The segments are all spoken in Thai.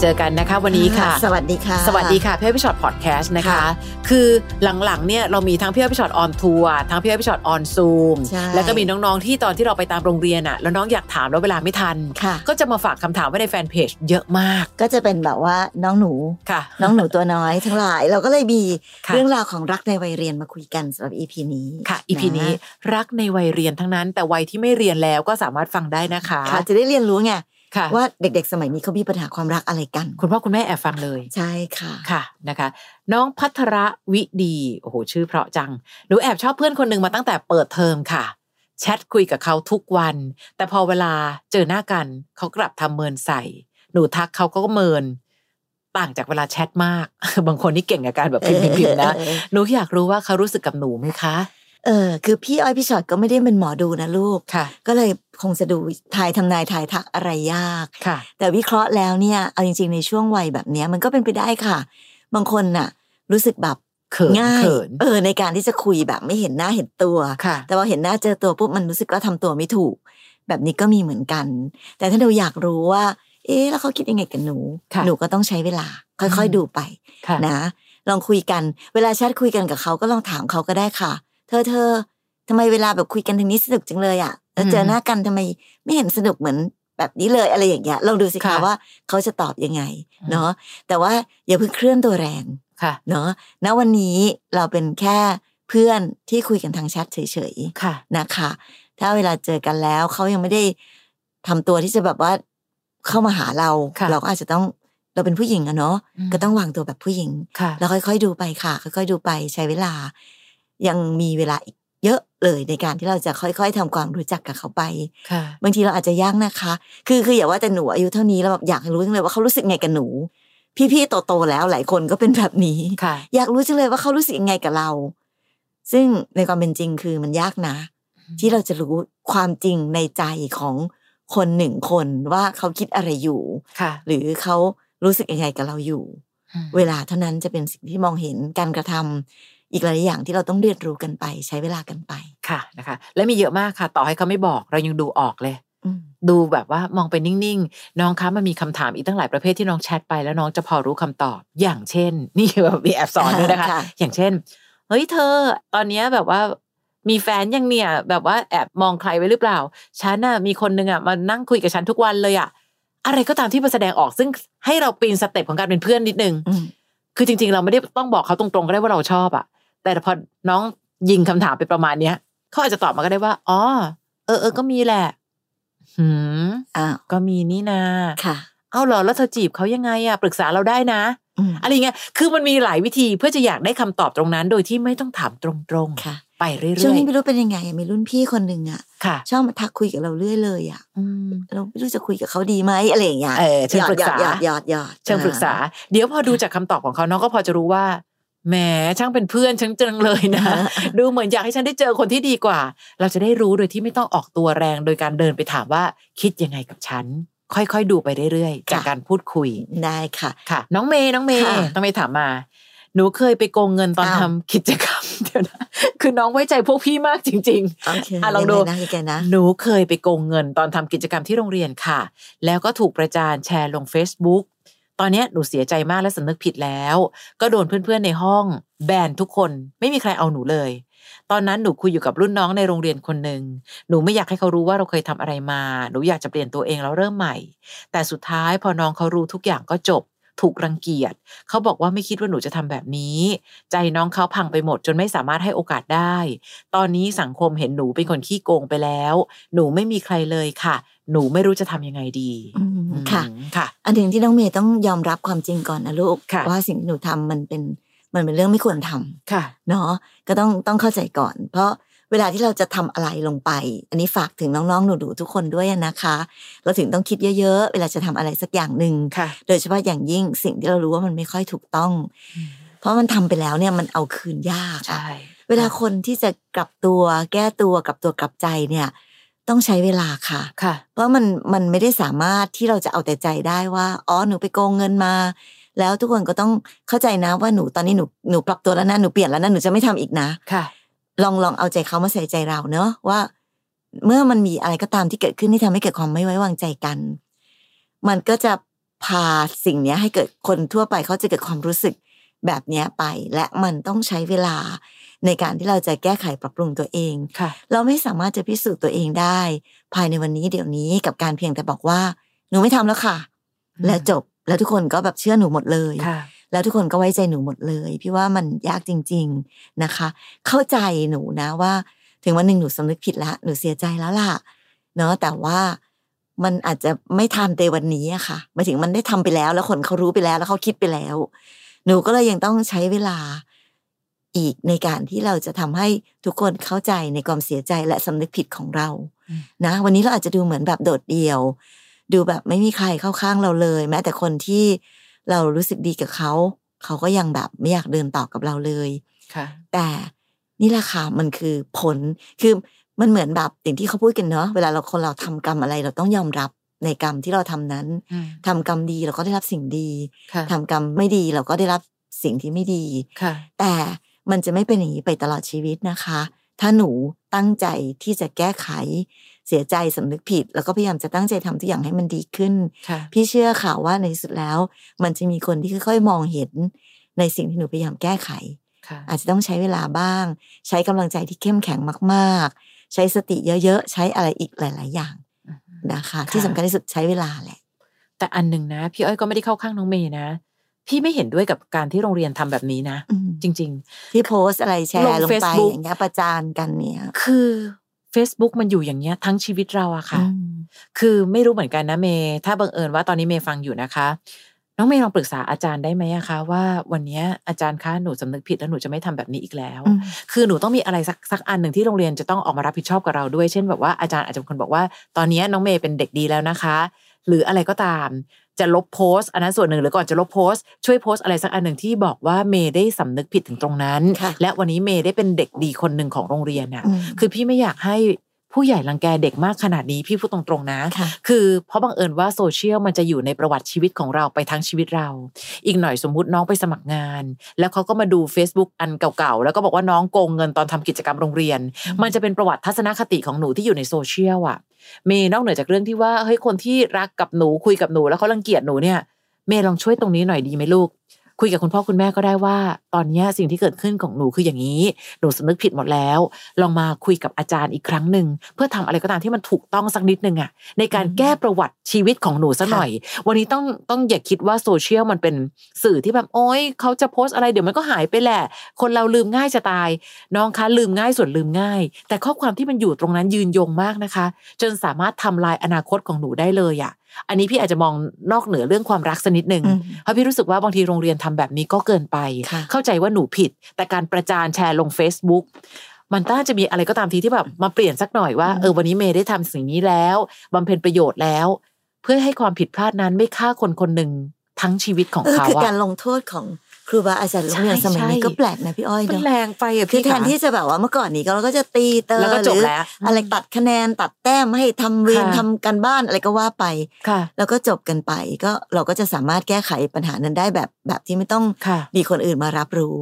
เจอกันนะคะ วันนี้ค่ะ สวัสดีค่ะ สวัสดีค่ะพี่อ้อยพี่ช็อตพอดแคสต์นะคะค่ะคือหลังๆเนี่ยเรามีทั้งพี่อ้อยพี่ช็อต on tour ทั้งพี่อ้อยพี่ช็อต on Zoom ใช่แล้วก็มีน้องๆที่ตอนที่เราไปตามโรงเรียนอะแล้วน้องอยากถามแล้วเวลาไม่ทันค่ะก็จะมาฝากคำถามไว้ในแฟนเพจเยอะมาก ก็จะเป็นแบบว่าน้องหนูค่ะ น้องหนูตัวน้อยทั้งหลาย เราก็เลยมีค่ะเรื่องราวของรักในวัยเรียนมาคุยกันสำหรับ EP นี้ค่ะอีพีนี้ะรักในวัยเรียนทั้งนั้น แต่วัยที่ไม่เรียนแล้วก็สามารถฟังได้นะคะค่ะจะได้เรียนรู้ไงค่ะ ว่าเด็กๆ สมัยนี้เขามีปัญหาความรักอะไรกัน คุณพ่อคุณแม่แอบฟังเลย ใช่ค่ะค่ะนะคะ น้องพัทรวิดีโอ้โหชื่อเพราะจังหนูแอบชอบเพื่อนคนหนึ่งมาตั้งแต่เปิดเทอมค่ะแชทคุยกับเขาทุกวัน แต่พอเวลาเจอหน้ากันเขากลับทำเมินใส่ หนูทักเขาก็เมิน ต่างจากเวลาแชทมาก บางคนนี่เก่งกับการแบบพิมพ์พิมพ์ๆนะเออหนูอยากรู้ว่าเขารู้สึกกับหนูไหมคะ เออคือพี่อ้อยพี่ชอตก็ไม่ได้เป็นหมอดูนะลูกค่ะ ก็เลยคงจะดูทายทำนายทายทักอะไรยากค่ะ แต่วิเคราะห์แล้วเนี่ยเอาจริง ๆในช่วงวัยแบบเนี้ยมันก็เป็นไปได้ค่ะ บางคนน่ะ รู้สึกแบบเขินง่ายเขินเออในการที่จะคุยแบบไม่เห็นหน้าเห็นตัวค่ะแต่พอเห็นหน้าเจอตัวปุ๊บมันรู้สึกว่าทำตัวไม่ถูก แบบนี้ก็มีเหมือนกัน แต่ถ้าเราอยากรู้ว่า เอ๊ะแล้วเขาคิดยังไงกับหนูค่ะหนูก็ต้องใช้เวลา ค่อยอืมๆดูไปค่ะนะ ลองคุยกัน เวลาแชทคุยกันกับเขาก็ลองถามเขาก็ได้ค่ะ เธอเธอทำไมเวลาแบบคุยกันทางนี้สนุกจังเลยอะแล้วเจอหน้ากันทำไมไม่เห็นสนุกเหมือนแบบนี้เลยอะไรอย่างเงี้ยลองดูสิคะค่ะว่าเขาจะตอบยังไงอืมเนาะแต่ว่าอย่าเพิ่งเคลื่อนตัวแรงค่ะเนาะณวันนี้เราเป็นแค่เพื่อนที่คุยกันทางแชทเฉยค่ะๆนะคะ ถ้าเวลาเจอกันแล้วเขายังไม่ได้ทำตัวที่จะแบบว่าเข้ามาหาเราค่ะเราก็อาจจะต้องเราเป็นผู้หญิงอะเนาะอืมก็ต้องวางตัวแบบผู้หญิงค่ะแล้วค่อย ๆ ดูไปค่ะ ค่อย ๆ ดูไปใช้เวลา ยังมีเวลาอีกเยอะเลยในการที่เราจะค่อย ๆทำความรู้จักกับเขาไปค่ะบางทีเราอาจจะยากนะคะ คือคืออย่าว่าแต่หนูอายุเท่านี้แล้วแบบอยากรู้จังเลยว่าเขารู้สึกไงกับหนู พี่ๆโตๆแล้วหลายคนก็เป็นแบบนี้ค่ะอยากรู้จังเลยว่าเขารู้สึกยังไงกับเรา ซึ่งในความเป็นจริงคือมันยากนะ ที่เราจะรู้ความจริงในใจของคนหนึ่งคนว่าเขาคิดอะไรอยู่ค่ะหรือเขารู้สึกยังไงกับเราอยู่ เวลาเท่านั้นจะเป็นสิ่งที่มองเห็นการกระทำ อีกหลายอย่างที่เราต้องเรียนรู้กันไป ใช้เวลากันไปค่ะนะคะ และมีเยอะมากค่ะ ต่อให้เขาไม่บอกเรายังดูออกเลยอืมดูแบบว่ามองไปนิ่งๆ น้องคะมันมีคำถามอีกตั้งหลายประเภทที่น้องแชทไปแล้วน้องจะพอรู้คำตอบ อย่างเช่น นี่แบบมีแอบสอนด้วยนะคะค่ะอย่างเช่น เฮ้ยเธอ ตอนเนี้ยแบบว่ามีแฟนยังเนี่ย แบบว่าแอบมองใครไว้หรือเปล่า ฉันน่ะมีคนนึงอะมานั่งคุยกับฉันทุกวันเลยอะ อะไรก็ตามที่มันแสดงออกซึ่งให้เราปีน step ของการเป็นเพื่อนนิดนึงอืมคือจริง ๆ เราไม่ได้ต้องบอกเขาตรงๆก็ได้ว่าเราชอบอะ แต่พอน้องยิงคำถามไปประมาณเนี้ยเขาอาจจะตอบมาก็ได้ว่า อ๋อ เออเออก็มีแหละ หืมอ้าวก็มีนี่นาค่ะ เอาเหรอแล้วเธอจีบเขายังไงอะปรึกษาเราได้นะอืมอะไรเงี้ย คือมันมีหลายวิธีเพื่อจะอยากได้คำตอบตรงนั้น โดยที่ไม่ต้องถามตรงค่ะๆไปเรื่ช่วงอยนี้ไม่รู้เป็นยังไง มีรุ่นพี่คนหนึ่งอะๆค่ะชอบมาทักคุยกับเราเรื่อยเลยอะอืมเราไม่รู้จะคุยกับเขาดีไหมอะไรอย่างเงี้ยเออเชิงปรึกษาหยอดหยอดหยอดหยอดเชิงปรึกษา เดี๋ยวพอดูจากคำตอบของเขาน้องก็พอจะรู้ว่า แหมช่างเป็นเพื่อนฉันจังเลยนะ ดูเหมือนอยากให้ฉันได้เจอคนที่ดีกว่า เราจะได้รู้โดยที่ไม่ต้องออกตัวแรงโดยการเดินไปถามว่าคิดยังไงกับฉัน ค่อยๆดูไปเรื่อยๆจากการพูดคุยได้ค่ะค่ะ น้องเมย์น้องเมย์ค่ะน้องเมย์ถามมาหนูเคยไปโกงเงินตอนอ้าวทำกิจกรรมเดี๋ยวนะคือน้องไว้ใจพวกพี่มากจริงๆโอเคอะลองดูยัไนะยังไงนะหนูเคยไปโกงเงินตอนทำกิจกรรมที่โรงเรียนค่ะ แล้วก็ถูกประจานแชร์ลง Facebook ตอนนี้หนูเสียใจมากและสำนึกผิดแล้ว ก็โดนเพื่อนๆในห้อง แบนทุกคน ไม่มีใครเอาหนูเลย ตอนนั้นหนูคุยอยู่กับรุ่นน้องในโรงเรียนคนหนึ่งหนูไม่อยากให้เขารู้ว่าเราเคยทำอะไรมา หนูอยากจะเปลี่ยนตัวเองแล้วเริ่มใหม่ แต่สุดท้ายพอน้องเขารู้ทุกอย่างก็จบ ถูกรังเกียจเขาบอกว่าไม่คิดว่าหนูจะทำแบบนี้ ใจน้องเขาพังไปหมดจนไม่สามารถให้โอกาสได้ ตอนนี้สังคมเห็นหนูเป็นคนขี้โกงไปแล้ว หนูไม่มีใครเลยค่ะ หนูไม่รู้จะทำยังไงดีอืมค่ะอืมค่ะ อันหนึ่งที่น้องเมย์ต้องยอมรับความจริงก่อนนะลูกค่ะว่าสิ่งที่หนูทำมันเป็นมันเป็นเรื่องไม่ควรทำค่ะ เนาะก็ต้องต้องเข้าใจก่อน เพราะ เวลาที่เราจะทำอะไรลงไป อันนี้ฝากถึงน้องๆ หนูๆทุกคนด้วยนะคะ เราถึงต้องคิดเยอะๆ เวลาจะทำอะไรสักอย่างหนึ่งค่ะโดยเฉพาะอย่างยิ่งสิ่งที่เรารู้ว่ามันไม่ค่อยถูกต้อง เพราะมันทำไปแล้วเนี่ยมันเอาคืนยากอะใช่เวลาคนที่จะกลับตัวแก้ตัวกลับตัวกลับใจเนี่ยต้องใช้เวลาค่ะค่ะ เพราะมันมันไม่ได้สามารถที่เราจะเอาแต่ใจได้ว่าอ๋อหนูไปโกงเงินมา แล้วทุกคนก็ต้องเข้าใจนะว่าหนูตอนนี้หนูหนูปรับตัวแล้วนะหนูเปลี่ยนแล้วนะหนูจะไม่ทำอีกนะค่ะ ลองลองเอาใจเขามาใส่ใจเราเนอะว่า เมื่อมันมีอะไรก็ตามที่เกิดขึ้นที่ทำให้เกิดความไม่ไว้วางใจกัน มันก็จะพาสิ่งเนี้ยให้เกิดคนทั่วไปเขาจะเกิดความรู้สึกแบบเนี้ยไป และมันต้องใช้เวลาในการที่เราจะแก้ไขปรับปรุงตัวเองค่ะเราไม่สามารถจะพิสูจน์ตัวเองได้ ภายในวันนี้เดี๋ยวนี้กับการเพียงแต่บอกว่า หนูไม่ทำแล้วค่ะ แล้วจบแล้วทุกคนก็แบบเชื่อหนูหมดเลยค่ะ แล้วทุกคนก็ไว้ใจหนูหมดเลย พี่ว่ามันยากจริง ๆนะคะ เข้าใจหนูนะว่า ถึงวันหนึ่งหนูสำนึกผิดแล้วหนูเสียใจแล้วล่ะเนาะแต่ว่ามันอาจจะไม่ทันในวันนี้อะค่ะหมายถึงมันได้ทำไปแล้ว แล้วคนเขารู้ไปแล้ว แล้วเขาคิดไปแล้ว หนูก็เลยยังต้องใช้เวลาอีกในการที่เราจะทำให้ทุกคนเข้าใจในความเสียใจและสำนึกผิดของเราอืมนะ วันนี้เราอาจจะดูเหมือนแบบโดดเดี่ยว ดูแบบไม่มีใครเข้าข้างเราเลย แม้แต่คนที่ เรารู้สึกดีกับเขา เขาก็ยังแบบไม่อยากเดินต่อกับเราเลยค่ะ แต่นี่แหละค่ะมันคือผลคือมันเหมือนแบบอย่างที่เขาพูดกันเนาะเวลาเราคนเราทำกรรมอะไร เราต้องยอมรับในกรรมที่เราทำนั้นอืมทำกรรมดีเราก็ได้รับสิ่งดีค่ะทำกรรมไม่ดีเราก็ได้รับสิ่งที่ไม่ดีค่ะ แต่มันจะไม่เป็นอย่างนี้ไปตลอดชีวิตนะคะ ถ้าหนูตั้งใจที่จะแก้ไข เสียใจสำนึกผิด แล้วก็พยายามจะตั้งใจทำทุกอย่างให้มันดีขึ้นค่ะพี่เชื่อค่ะว่าในที่สุดแล้ว มันจะมีคนที่ค่อยๆมองเห็น ในสิ่งที่หนูพยายามแก้ไขค่ะอาจจะต้องใช้เวลาบ้าง ใช้กำลังใจที่เข้มแข็งมากๆ ใช้สติเยอะๆ ใช้อะไรอีกหลาย ๆ อย่างนะคะ ที่สำคัญที่สุดใช้เวลาแหละ แต่อันหนึ่งนะ พี่อ้อยก็ไม่ได้เข้าข้างน้องเมย์นะพี่ไม่เห็นด้วยกับการที่โรงเรียนทำแบบนี้นะอืมจริงที่โพสต์อะไรแชลงร์ลงไป Facebook อย่างเงี้ยประจานกันเนี่ยๆคือ Facebook มันอยู่อย่างเงี้ยทั้งชีวิตเราอะค่ะอืมคือไม่รู้เหมือนกันนะเมย์ถ้าบังเอิญว่าตอนนี้เมย์ฟังอยู่นะคะ น้องเมย์ลองปรึกษาอาจารย์ได้ไหมอะคะ ว่าวันเนี้ยอาจารย์คะหนูสำนึกผิดแล้วหนูจะไม่ทำแบบนี้อีกแล้วอืมคือหนูต้องมีอะไรสักสักอันหนึ่งที่โรงเรียนจะต้องออกมารับผิดชอบกับเราด้วย เช่นแบบว่าอาจารย์อาจจะเป็นคนบอกว่า ตอนเนี้ยน้องเมย์เป็นเด็กดีแล้วนะคะ หรืออะไรก็ตาม จะลบโพสต์อันนั้นส่วนหนึ่งหรือก่อนจะลบโพสต์ช่วยโพสต์อะไรสักอันหนึ่งที่บอกว่าเมย์ได้สำนึกผิดถึงตรงนั้นค่ะและวันนี้เมย์ได้เป็นเด็กดีคนหนึ่งของโรงเรียนน่ะอืมคือพี่ไม่อยากให้ผู้ใหญ่รังแกเด็กมากขนาดนี้พี่พูดตรงๆนะค่ะคือเพราะบังเอิญว่าโซเชียลมันจะอยู่ในประวัติชีวิตของเราไปทั้งชีวิตเรา อีกหน่อยสมมุติน้องไปสมัครงาน แล้วเขาก็มาดู Facebook อันเก่าๆ แล้วก็บอกว่าน้องโกงเงินตอนทำกิจกรรมโรงเรียนอืมมันจะเป็นประวัติทัศนคติของหนูที่อยู่ในโซเชียลอะ เมย์นอกเหนือจากเรื่องที่ว่าเฮ้ยคนที่รักกับหนูคุยกับหนูแล้วเขารังเกียจหนูเนี่ยเมย์ลองช่วยตรงนี้หน่อยดีไหมลูก คุยกับคุณพ่อคุณแม่ก็ได้ว่า ตอนเนี้ยสิ่งที่เกิดขึ้นของหนูคืออย่างนี้ หนูสำนึกผิดหมดแล้ว ลองมาคุยกับอาจารย์อีกครั้งหนึ่งเพื่อทำอะไรก็ตามที่มันถูกต้องสักนิดนึงอะในการอืมแก้ประวัติชีวิตของหนูสักหน่อย วันนี้ต้องต้องอย่าคิดว่าโซเชียลมันเป็นสื่อที่แบบโอ๊ยเขาจะโพสต์อะไรเดี๋ยวมันก็หายไปแหละ คนเราลืมง่ายจะตาย น้องคะลืมง่ายส่วนลืมง่าย แต่ข้อความที่มันอยู่ตรงนั้นยืนยงมากนะคะ จนสามารถทำลายอนาคตของหนูได้เลยอะ อันนี้พี่อาจจะมองนอกเหนือเรื่องความรักสักนิดหนึ่งอืมเพราะพี่รู้สึกว่าบางทีโรงเรียนทำแบบนี้ก็เกินไปค่ะเข้าใจว่าหนูผิด แต่การประจานแชร์ลง Facebook มันน่าจะมีอะไรก็ตามทีที่แบบมาเปลี่ยนสักหน่อยว่าอืมเออวันนี้เมย์ได้ทำสิ่งนี้แล้วบำเพ็ญประโยชน์แล้ว เพื่อให้ความผิดพลาดนั้นไม่ฆ่าคนคนหนึ่งทั้งชีวิตของเออเขาคืออะการลงโทษของ ครูบาอาจารย์โรงเรียนใช่สมัยนี้ใช่ก็แปลกนะพี่อ้อยมันเนาะแรงไปอะคือพี่แทนคะที่จะแบบว่าเมื่อก่อนนี้เราก็จะตีเตอร์แล้วก็จบหรือแล้วอะไรตัดคะแนนตัดแต้มให้ทำเวรค่ะทำกันบ้านอะไรก็ว่าไปค่ะ แล้วก็จบกันไปก็เราก็จะสามารถแก้ไขปัญหานั้นได้แบบแบบที่ไม่ต้องค่ะมีคนอื่นมารับรู้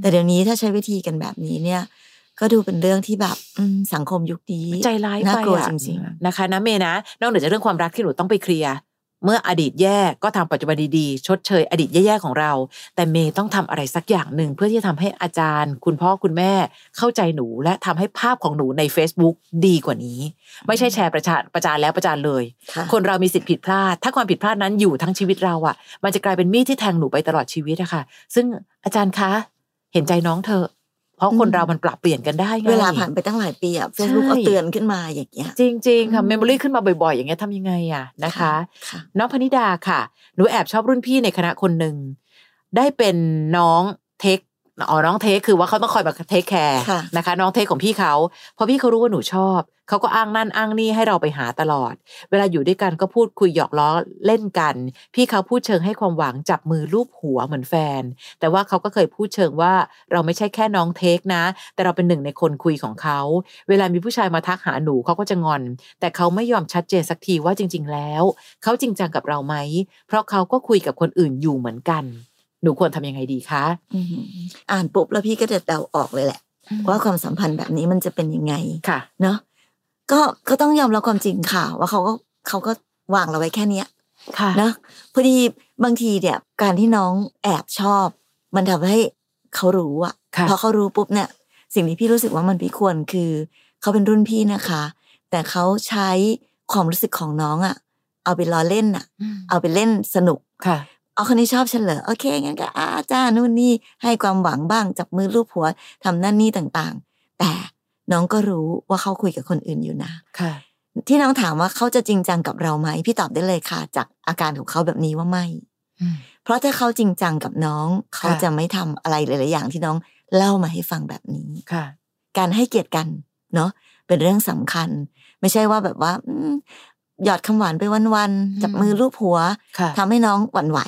แต่เดี๋ยวนี้ถ้าใช้วิธีกันแบบนี้เนี่ยก็ดูเป็นเรื่องที่แบบอืมสังคมยุคนี้ใจร้ายน่าไปกลัวอะจริงนะคะนะเมย์นะนอกเหนือจากเรื่องความรักที่หนูต้องไปเคลียร์ เมื่ออดีตแย่ก็ทำปัจจุบันดีๆ ชดเชย อดีตแย่ๆของเรา แต่เมย์ต้องทำอะไรสักอย่างหนึ่งเพื่อที่จะทำให้อาจารย์ คุณพ่อคุณแม่เข้าใจหนูและทำให้ภาพของหนูใน Facebook ดีกว่านี้ ไม่ใช่แชร์ประจานประจานแล้วประจานเลยๆค่ะคนเรามีสิทธิ์ผิดพลาด ถ้าความผิดพลาดนั้นอยู่ทั้งชีวิตเราอะมันจะกลายเป็นมีดที่แทงหนูไปตลอดชีวิตอะค่ะ ซึ่งอาจารย์คะ เห็นใจน้องเถอะเพ ราะคนเรามันปรับเปลี่ยนกันได้ไงเวลาผ่านไปตั้งหลายปีอะเฟซบุ๊กใช่เอาเตือนขึ้นมาอย่างเงี้ยจริง ๆ ค่ะอืม memory ขึ้นมาบ่อยๆ อย่างเงี้ยทำยังไงอะนะคะค่ะน้องพนิดาค่ะหนูแอบชอบรุ่นพี่ในคณะคนหนึ่งได้เป็นน้อง take อ๋อน้อง take คือว่าเขาต้องคอยแบบ take care ค่ะนะคะ น้อง take ของพี่เขาเพราะพี่เขารู้ว่าหนูชอบเขาก็อ้างนั่นอ้างนี่ให้เราไปหาตลอด เวลาอยู่ด้วยกันก็พูดคุยหยอกล้อเล่นกัน พี่เขาพูดเชิงให้ความหวังจับมือลูบหัวเหมือนแฟน แต่ว่าเขาก็เคยพูดเชิงว่าเราไม่ใช่แค่น้องเทคนะ แต่เราเป็นหนึ่งในคนคุยของเขา เวลามีผู้ชายมาทักหาหนูเขาก็จะงอน แต่เขาไม่ยอมชัดเจนสักทีว่าจริง ๆ แล้วเขาจริงจังกับเราไหมเพราะเขาก็คุยกับคนอื่นอยู่เหมือนกัน หนูควรทำยังไงดีคะอืมอ่านปุ๊บแล้วพี่ก็จะเดาออกเลยแหละ ว่าความสัมพันธ์แบบนี้มันจะเป็นยังไงค่ะ เนาะก็ก็ต้องยอมรับความจริงค่ะ ว่าเขาก็เขาก็วางเราไว้แค่เนี้ยค่ะนะพอดีบางทีเนี่ย การที่น้องแอบชอบ มันทำให้เขารู้อะค่ะพอเขารู้ปุ๊บเนี่ย สิ่งที่พี่รู้สึกว่ามันพี่ควรคือเขาเป็นรุ่นพี่นะคะ แต่เขาใช้ความรู้สึกของน้องอะเอาไปล้อเล่นอะอืมเอาไปเล่นสนุกค่ะ เอาคนนี้ชอบฉันเหรอโอเคงั้นก็อาจ้านู่นนี่ให้ความหวังบ้างจับมือลูบหัวทำนั่นนี่ต่างๆ แต่น้องก็รู้ว่าเขาคุยกับคนอื่นอยู่นะค่ะ ที่น้องถามว่าเขาจะจริงจังกับเราไหมพี่ตอบได้เลยค่ะ จากอาการของเขาแบบนี้ว่าไม่อืมเพราะถ้าเขาจริงจังกับน้อง เขาค่ะจะไม่ทำอะไรหลายๆอย่างที่น้องเล่ามาให้ฟังแบบนี้ค่ะ การให้เกียรติกัน เนาะเป็นเรื่องสำคัญ ไม่ใช่ว่าแบบว่าอืม หยอดคำหวานไปวันๆจับมือลูบหัวค่ะทำให้น้องหวั่นไหว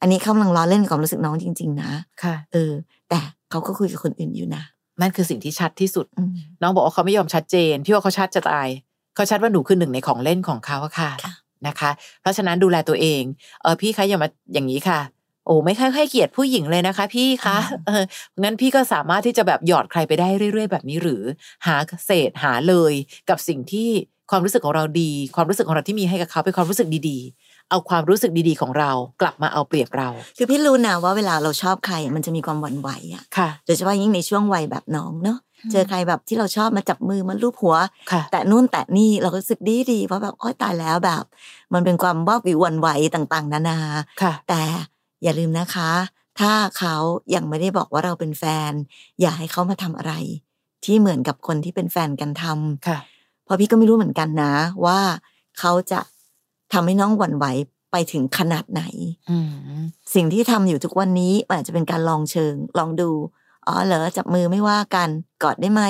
อันนี้เขากำลังล้อเล่นกับความรู้สึกน้องจริง ๆ นะค่ะ เออ แต่เขาก็คุยกับคนอื่นอยู่นะนั่นคือสิ่งที่ชัดที่สุดอืมน้องบอกว่าเขาไม่ยอมชัดเจน พี่ว่าเขาชัดจะตาย เขาชัดว่าหนูคือหนึ่งในของเล่นของเขาอะค่ะค่ะนะคะ เพราะฉะนั้นดูแลตัวเอง เออพี่คะอย่ามาอย่างนี้ค่ะ โอ้ไม่ค่อยให้เกียรติผู้หญิงเลยนะคะ พี่คะเอองั้นพี่ก็สามารถที่จะแบบหยอดใครไปได้เรื่อย ๆ แบบนี้หรือ หาเศษหาเลยกับสิ่งที่ ความรู้สึกของเราดี ความรู้สึกของเราที่มีให้กับเขาเป็นความรู้สึกดีๆ เอาความรู้สึกดีๆของเรากลับมาเอาเปรียบเรา คือพี่รู้นะว่าเวลาเราชอบใครมันจะมีความหวั่นไหวอะค่ะโดยเฉพาะยิ่งในช่วงวัยแบบน้องเนาะอืมเจอใครแบบที่เราชอบมาจับมือมาลูบหัวค่ะแต่นู่นแต่นี่เราก็รู้สึกดีดีๆว่าแบบโอ๊ยตายแล้วแบบ มันเป็นความว่าวิวหวันไหวต่างๆ นานาค่ะแต่อย่าลืมนะคะ ถ้าเขายังไม่ได้บอกว่าเราเป็นแฟน อย่าให้เขามาทำอะไร ที่เหมือนกับคนที่เป็นแฟนกันทำค่ะ เพราะพี่ก็ไม่รู้เหมือนกันนะ ว่าเขาจะทำให้น้องหวั่นไหวไปถึงขนาดไหนอืมสิ่งที่ทำอยู่ทุกวันนี้มันอาจจะเป็นการลองเชิง ลองดูอ๋อเหรอจับมือไม่ว่ากันกอดได้ไหม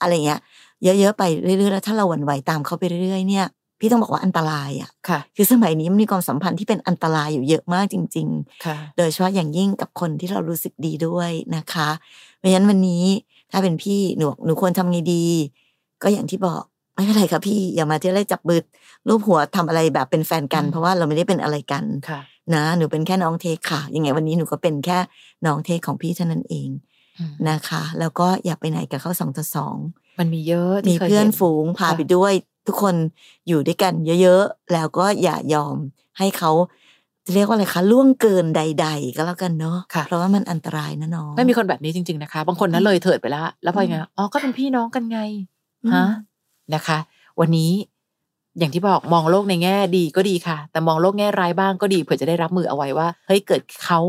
อะไรเงี้ยเยอะๆไปเรื่อยๆแล้วถ้าเราหวั่นไหวตามเขาไปเรื่อยๆเนี่ย พี่ต้องบอกว่าอันตรายอะค่ะคือสมัยนี้มันมีความสัมพันธ์ที่เป็นอันตรายอยู่เยอะมากจริงค่ะๆโดยเฉพาะอย่างยิ่งกับคนที่เรารู้สึกดีด้วยนะคะ เพราะฉะนั้นวันนี้ถ้าเป็นพี่หนูหนูควรทำไงดี ก็อย่างที่บอก ไม่เป็นไรครับพี่อย่ามาเที่ยวไล่จับมือรูปหัวทำอะไรแบบเป็นแฟนกันอืมเพราะว่าเราไม่ได้เป็นอะไรกันค่ะนะหนูเป็นแค่น้องเทคค่ะ ยังไงวันนี้หนูก็เป็นแค่น้องเทคของพี่เท่านั้นเองอืมนะคะ แล้วก็อย่าไปไหนกับเขาสองต่อสองมันมีเยอะมีที่คยเพื่อนห็ฝูงพาค่ะไปด้วย ทุกคนอยู่ด้วยกันเยอะๆ แล้วก็อย่ายอมให้เขาจะเรียกว่าอะไรคะล่วงเกินใด ๆ ก็แล้วกันเนาะค่ะเพราะว่ามันอันตรายนะน้องไม่มีคนแบบนี้จริง ๆนะคะ บางคนนั้นเลยเถิดไปแล้ว แล้วพอยังไงอ๋อก็เป็นพี่น้องกันไงอืมฮะ นะคะ วันนี้อย่างที่บอกมองโลกในแง่ดีก็ดีค่ะ แต่มองโลกแง่ร้ายบ้างก็ดีเผื่อจะได้รับมือเอาไว้ว่าเฮ้ยเกิดเขา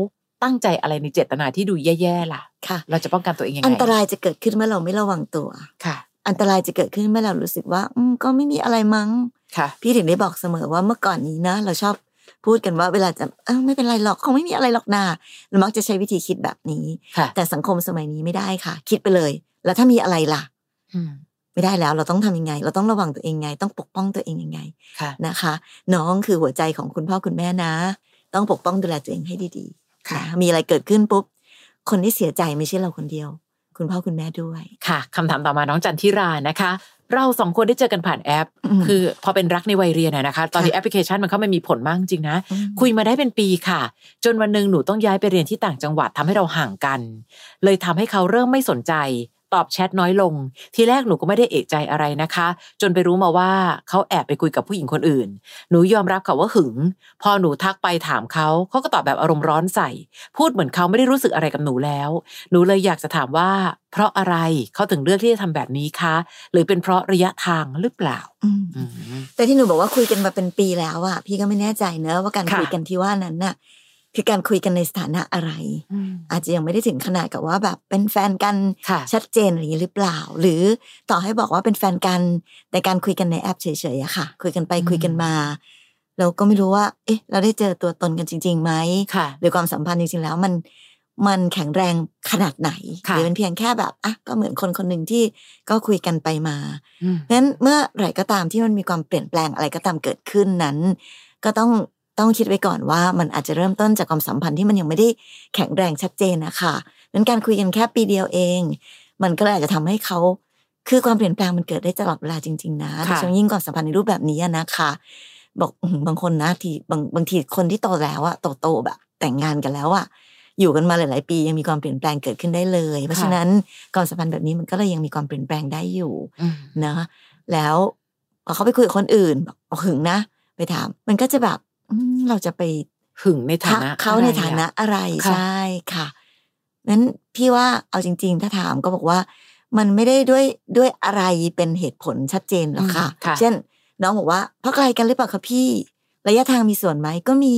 ตั้งใจอะไรในเจตนาที่ดูแย่ๆล่ะค่ะ เราจะป้องกันตัวเองยังไงอันตรายจะเกิดขึ้นเมื่อเราไม่ระวังตัวค่ะ อันตรายจะเกิดขึ้นเมื่อเรารู้สึกว่า อืมก็ไม่มีอะไรมั้งค่ะ พี่ถึงได้บอกเสมอว่าเมื่อก่อนนี้นะ เราชอบพูดกันว่าเวลาจะเอ้าไม่เป็นไรหรอกคงไม่มีอะไรหรอกนาเรามักจะใช้วิธีคิดแบบนี้ค่ะแต่สังคมสมัยนี้ไม่ได้ค่ะ คิดไปเลย แล้วถ้ามีอะไรล่ะอืม ไม่ได้แล้วเราต้องทำยังไง เราต้องระวังตัวเองไง ต้องปกป้องตัวเองยังไงค่ะนะคะ น้องคือหัวใจของคุณพ่อคุณแม่นะ ต้องปกป้องดูแลตัวเองให้ดีๆค่ะนะมีอะไรเกิดขึ้นปุ๊บคนที่เสียใจไม่ใช่เราคนเดียว คุณพ่อคุณแม่ด้วยค่ะคำถามต่อมาน้องจันทิรานะคะ เราสองคนได้เจอกันผ่านแอปอืมคือพอเป็นรักในวัยเรียนอะนะคะ ตอนนี้ค่ะแอปพลิเคชันมันเข้ามามีผลมากจริงนะอืมคุยมาได้เป็นปีค่ะ จนวันหนึ่งหนูต้องย้ายไปเรียนที่ต่างจังหวัดทำให้เราห่างกัน เลยทำให้เขาเริ่มไม่สนใจ ตอบแชทน้อยลง ทีแรกหนูก็ไม่ได้เอกใจอะไรนะคะ จนไปรู้มาว่าเขาแอบไปคุยกับผู้หญิงคนอื่น หนูยอมรับค่ะว่าหึง พอหนูทักไปถามเขาเขาก็ตอบแบบอารมณ์ร้อนใส่ พูดเหมือนเขาไม่ได้รู้สึกอะไรกับหนูแล้ว หนูเลยอยากจะถามว่า เพราะอะไรเขาถึงเลือกที่จะทำแบบนี้คะ หรือเป็นเพราะระยะทางหรือเปล่าอืมอืมแต่ที่หนูบอกว่าคุยกันมาเป็นปีแล้วอะพี่ก็ไม่แน่ใจเนอะว่าการค่ะคุยกันที่ว่านั้นน่ะ คือการคุยกันในสถานะอะไร อาจจะยังไม่ได้ถึงขนาดกับว่าแบบเป็นแฟนกันค่ะชัดเจนอะไรอย่างนี้หรือเปล่า หรือต่อให้บอกว่าเป็นแฟนกันแต่การคุยกันในแอปเฉยๆอะค่ะ คุยกันไปอืมคุยกันมา เราก็ไม่รู้ว่า เอ๊ะ เราได้เจอตัวตนกันจริงๆไหมค่ะหรือความสัมพันธ์จริงๆแล้วมันมันแข็งแรงขนาดไหนหค่ะรือเป็นเพียงแค่แบบอะก็เหมือนคนคนหนึ่งที่ก็คุยกันไปมาอืมเพราะฉะนั้นเมื่อไหร่ก็ตามที่มันมีความเปลี่ยนแปลงอะไรก็ตามเกิดขึ้นนั้น ก็ต้อง ต้องคิดไว้ก่อนว่ามันอาจจะเริ่มต้นจากความสัมพันธ์ที่มันยังไม่ได้แข็งแรงชัดเจนนะคะนั้นการคุยกันแค่ปีเดียวเอง มันก็เลยอาจจะทำให้เขาคือความเปลี่ยนแปลงมันเกิดได้ตลอดเวลาจริง ๆ นะโดยเฉพาะยิ่งความสัมพันธ์ในรูปแบบนี้อะนะคะ บอกอื้อหือบางคนนะทีบางบางทีคนที่โตแล้วอะโตโตๆแบบ แต่งงานกันแล้วอะอยู่กันมาหลาย ๆ ปียังมีความเปลี่ยนแปลงเกิดขึ้นได้เลย เพราะฉะนั้นความสัมพันธ์แบบนี้มันก็เลยยังมีความเปลี่ยนแปลงได้อยู่อืมนะแล้วพอเขาไปคุยกับคนอื่นบอกเอาหึงนะ ไปถาม มันก็จะแบบอืม เราจะไปหึงในฐาทักนะเขาอะไรในอะฐานะอะไรค่ะใช่ค่ะนั้นพี่ว่าเอาจริง ๆ ถ้าถามก็บอกว่า มันไม่ได้ด้วยด้วยอะไรเป็นเหตุผลชัดเจนหรอกค่ะอืมค่ะ เช่น น้องบอกว่าเพราะไกลกันหรือเปล่าคะพี่ ระยะทางมีส่วนไหมก็มี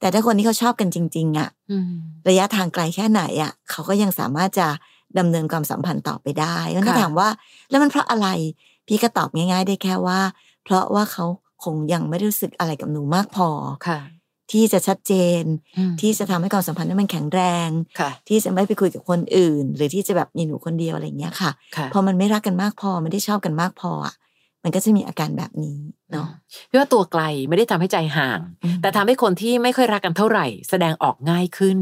แต่ถ้าคนที่เขาชอบกันจริง ๆ อะอืมระยะทางไกลแค่ไหนอะเขาก็ยังสามารถจะดำเนินความสัมพันธ์ต่อไปได้แล้วถ้าค่ะถามว่า แล้วมันเพราะอะไร พี่ก็ตอบง่าย ๆ ได้แค่ว่า เพราะว่าเขา คงยังไม่ได้รู้สึกอะไรกับหนูมากพอค่ะ ที่จะชัดเจนอืมที่จะทำให้ความสัมพันธ์นั้นมันแข็งแรงค่ะที่จะไม่ไปคุยกับคนอื่น หรือที่จะแบบมีหนูคนเดียวอะไรอย่างเงี้ยค่ะค่ะ พอมันไม่รักกันมากพอไม่ได้ชอบกันมากพออะมันก็จะมีอาการแบบนี้เนาะพี่ว่าตัวไกลไม่ได้ทำให้ใจห่าง แต่ทำให้คนที่ไม่ค่อยรักกันเท่าไหร่ แสดงออกง่ายขึ้น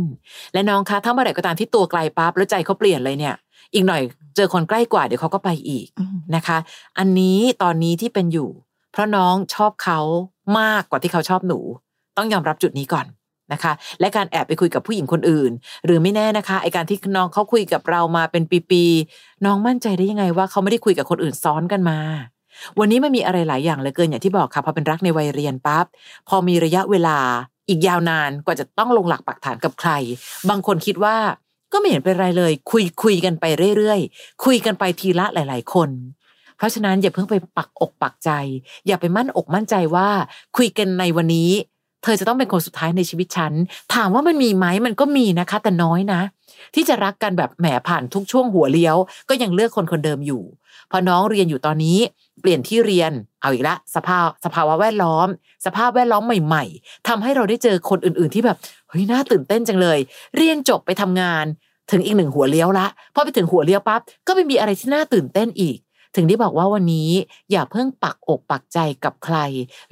และน้องคะถ้าเมื่อไหร่ก็ตามที่ตัวไกลปั๊บแล้วใจเขาเปลี่ยนเลยเนี่ย อีกหน่อยเจอคนใกล้กว่าเดี๋ยวเขาก็ไปอีกอืมนะคะ อันนี้ตอนนี้ที่เป็นอยู่เพ ราะน้องชอบเขามากกว่าที่เขาชอบหนู ต้องยอมรับจุดนี้ก่อนนะคะ และการแอบไปคุยกับผู้หญิงคนอื่น หรือไม่แน่นะคะไอการที่น้องเขาคุยกับเรามาเป็นปีๆน้องมั่นใจได้ยังไงว่าเขาไม่ได้คุยกับคนอื่นซ้อนกันมา วันนี้มันมีอะไรหลายอย่างเหลือเกินอย่างที่บอกค่ะพอเป็นรักในวัยเรียนปั๊บพอมีระยะเวลาอีกยาวนานกว่าจะต้องลงหลักปักฐานกับใคร บางคนคิดว่าก็ไม่เห็นเป็นไรเลย คุยคุยกันไปเรื่อยๆ คุยกันไปทีละหลาย ๆ คน เพราะฉะนั้นอย่าเพิ่งไปปักอกปักใจ อย่าไปมั่นอกมั่นใจว่า คุยกันในวันนี้ เธอจะต้องเป็นคนสุดท้ายในชีวิตฉัน ถามว่ามันมีไหมมันก็มีนะคะ แต่น้อยนะ ที่จะรักกันแบบแหมผ่านทุกช่วงหัวเลี้ยว ก็ยังเลือกคนคนเดิมอยู่ พอน้องเรียนอยู่ตอนนี้เปลี่ยนที่เรียนเอาอีกละสภาพสภาวะแวดล้อม สภาพแวดล้อมใหม่ๆทำให้เราได้เจอคนอื่นๆที่แบบเฮ้ยน่าตื่นเต้นจังเลย เรียนจบไปทำงาน ถึงอีกหนึ่งหัวเลี้ยวละพอไปถึงหัวเลี้ยวปั๊บก็ไม่มีอะไรที่น่าตื่นเต้นอีก ถึงได้บอกว่าวันนี้อย่าเพิ่งปักอกปักใจกับใคร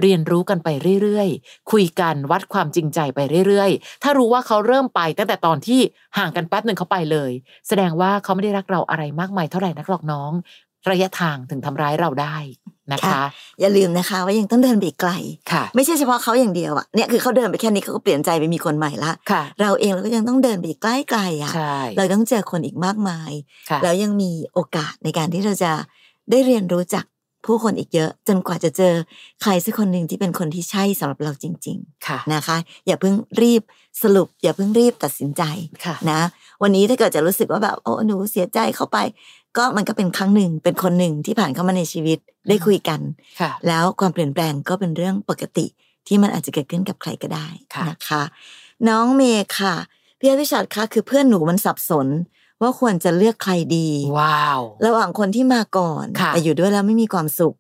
เรียนรู้กันไปเรื่อยๆ คุยกันวัดความจริงใจไปเรื่อยๆ ถ้ารู้ว่าเขาเริ่มไปตั้งแต่ตอนที่ห่างกันแป๊บหนึ่งเขาไปเลย แสดงว่าเขาไม่ได้รักเราอะไรมากมายเท่าไหร่นักหรอกน้อง ระยะทางถึงทำร้ายเราได้นะคะ อย่าลืมนะคะว่ายังต้องเดินไปอีกไกลค่ะ ไม่ใช่เฉพาะเขาอย่างเดียวอะเนี่ยคือเขาเดินไปแค่นี้เขาก็เปลี่ยนใจไปมีคนใหม่ละค่ะ เราเองเราก็ยังต้องเดินไปอีกใกล้ๆอะใช่เราต้องเจอคนอีกมากมายค่ะแล้วยังมีโอกาสในการที่เราจะ ได้เรียนรู้จักผู้คนอีกเยอะ จนกว่าจะเจอใครสักคนหนึ่งที่เป็นคนที่ใช่สำหรับเราจริงค่ะๆนะคะ อย่าเพิ่งรีบสรุป อย่าเพิ่งรีบตัดสินใจค่ะนะ วันนี้ถ้าเกิดจะรู้สึกว่าแบบโอ้หนูเสียใจเข้าไป ก็มันก็เป็นครั้งหนึ่งเป็นคนหนึ่งที่ผ่านเข้ามาในชีวิตได้คุยกันค่ะ แล้วความเปลี่ยนแปลงก็เป็นเรื่องปกติที่มันอาจจะเกิดขึ้นกับใครก็ได้ค่ะนะคะ น้องเมย์ค่ะพี่อภิชาติคะคือเพื่อนหนูมันสับสน ว่าควรจะเลือกใครดี ว้าว ระหว่างคนที่มาก่อนค่ะแต่อยู่ด้วยแล้วไม่มีความสุข